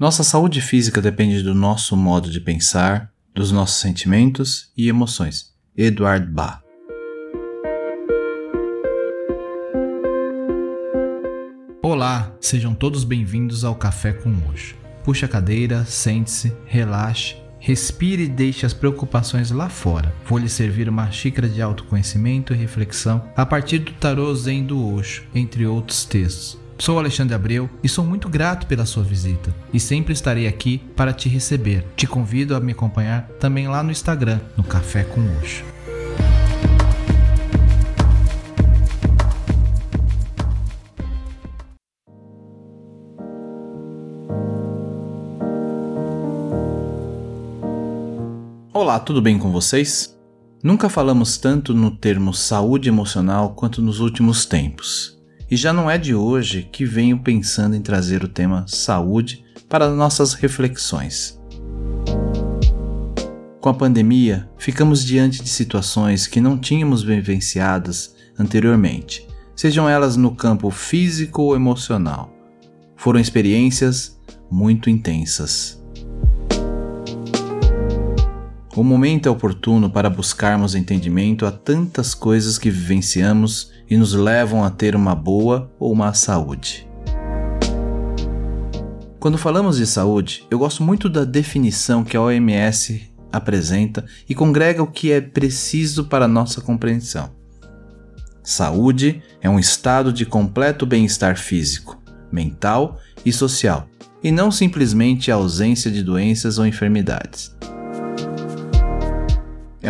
Nossa saúde física depende do nosso modo de pensar, dos nossos sentimentos e emoções. Edward Bach. Olá, sejam todos bem-vindos ao Café com Hoje. Puxe a cadeira, sente-se, relaxe, respire e deixe as preocupações lá fora. Vou lhe servir uma xícara de autoconhecimento e reflexão a partir do tarô Zen do Osho, entre outros textos. Sou Alexandre Abreu e sou muito grato pela sua visita e sempre estarei aqui para te receber. Te convido a me acompanhar também lá no Instagram, no Café com Oxo. Olá, tudo bem com vocês? Nunca falamos tanto no termo saúde emocional quanto nos últimos tempos. E já não é de hoje que venho pensando em trazer o tema saúde para nossas reflexões. Com a pandemia, ficamos diante de situações que não tínhamos vivenciadas anteriormente, sejam elas no campo físico ou emocional. Foram experiências muito intensas. O momento é oportuno para buscarmos entendimento a tantas coisas que vivenciamos e nos levam a ter uma boa ou má saúde. Quando falamos de saúde, eu gosto muito da definição que a OMS apresenta e congrega o que é preciso para nossa compreensão. Saúde é um estado de completo bem-estar físico, mental e social, e não simplesmente a ausência de doenças ou enfermidades.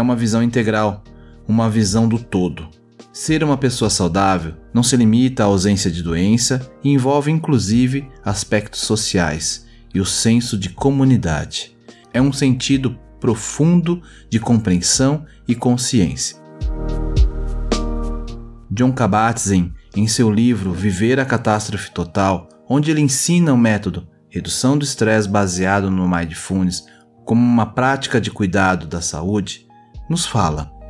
É uma visão integral, uma visão do todo Ser uma pessoa saudável não se limita à ausência de doença e envolve inclusive aspectos sociais e o senso de comunidade. É um sentido profundo de compreensão e consciência. John Kabat-Zinn, em seu livro Viver a Catástrofe Total, onde ele ensina o método redução do estresse baseado no mindfulness como uma prática de cuidado da saúde, nos fala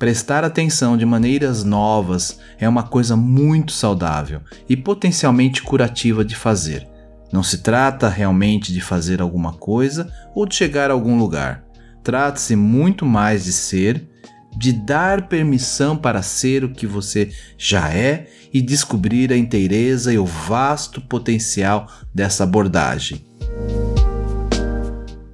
Prestar atenção de maneiras novas é uma coisa muito saudável e potencialmente curativa de fazer. Não se trata realmente de fazer alguma coisa ou de chegar a algum lugar. Trata-se muito mais de ser, de dar permissão para ser o que você já é e descobrir a inteireza e o vasto potencial dessa abordagem.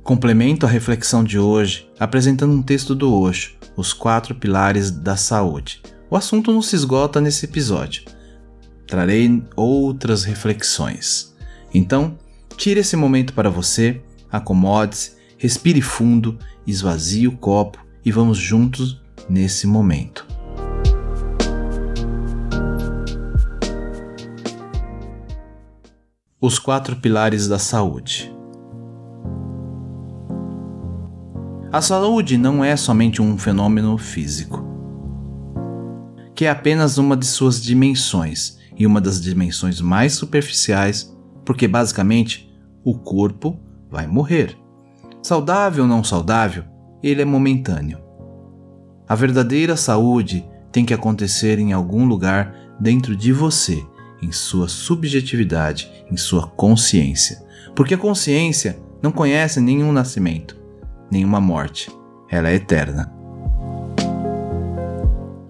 Complemento a reflexão de hoje apresentando um texto do Osho os quatro pilares da saúde. O assunto não se esgota nesse episódio. Trarei outras reflexões. Então, tire esse momento para você, acomode-se, respire fundo, esvazie o copo e vamos juntos nesse momento. Os quatro pilares da saúde. A saúde não é somente um fenômeno físico, que é apenas uma de suas dimensões e uma das dimensões mais superficiais, porque basicamente o corpo vai morrer. Saudável ou não saudável, ele é momentâneo. A verdadeira saúde tem que acontecer em algum lugar dentro de você, em sua subjetividade, em sua consciência. Porque a consciência não conhece nenhum nascimento nenhuma morte. Ela é eterna.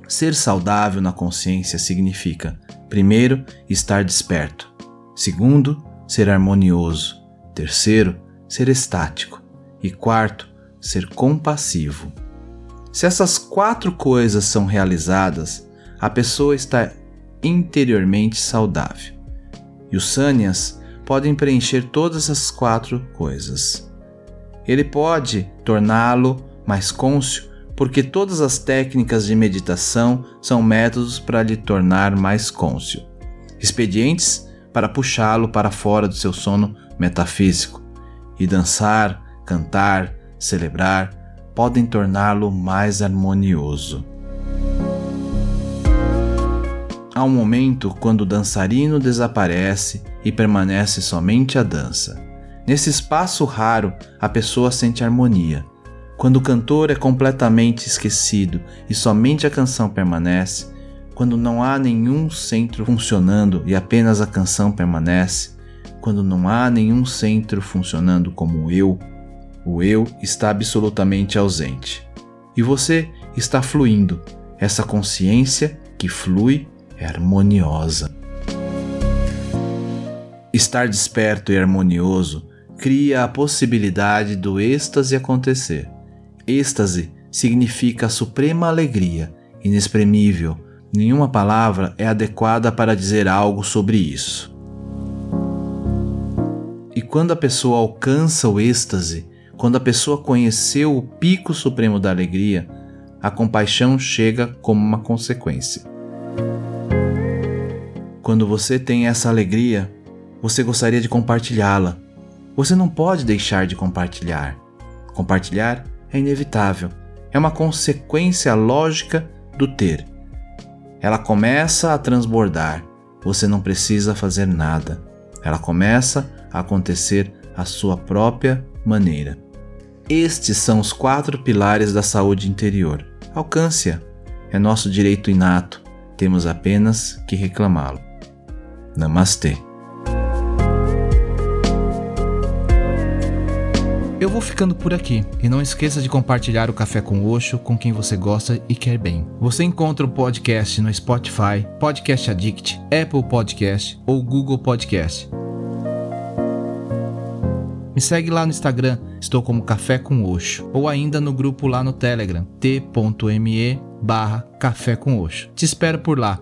Ser saudável na consciência significa, primeiro, estar desperto, segundo, ser harmonioso, terceiro, ser estático e quarto, ser compassivo. Se essas quatro coisas são realizadas, a pessoa está interiormente saudável. E os sânias podem preencher todas as quatro coisas ele pode torná-lo mais cônscio, porque todas as técnicas de meditação são métodos para lhe tornar mais cônscio, expedientes para puxá-lo para fora do seu sono metafísico. E dançar, cantar, celebrar podem torná-lo mais harmonioso. Há um momento quando o dançarino desaparece e permanece somente a dança. Nesse espaço raro, a pessoa sente harmonia. Quando o cantor é completamente esquecido e somente a canção permanece, quando não há nenhum centro funcionando e apenas a canção permanece, quando não há nenhum centro funcionando como eu, o eu está absolutamente ausente. E você está fluindo. Essa consciência que flui é harmoniosa. Estar desperto e harmonioso cria a possibilidade do êxtase acontecer. Êxtase significa a suprema alegria, inexprimível. Nenhuma palavra é adequada para dizer algo sobre isso. E quando a pessoa alcança o êxtase, quando a pessoa conheceu o pico supremo da alegria, a compaixão chega como uma consequência. Quando você tem essa alegria, você gostaria de compartilhá-la. Você não pode deixar de compartilhar. Compartilhar é inevitável, é uma consequência lógica do ter. Ela começa a transbordar, você não precisa fazer nada. Ela começa a acontecer à sua própria maneira. Estes são os quatro pilares da saúde interior. Alcance-a. É nosso direito inato. Temos apenas que reclamá-lo. Namastê. Eu vou ficando por aqui e não esqueça de compartilhar o Café com Oxo com quem você gosta e quer bem. Você encontra o podcast no Spotify, Podcast Addict, Apple Podcast ou Google Podcast. Me segue lá no Instagram, estou como Café com Oxo, ou ainda no grupo lá no Telegram, t.me barra Café com Oxo. Te espero por lá.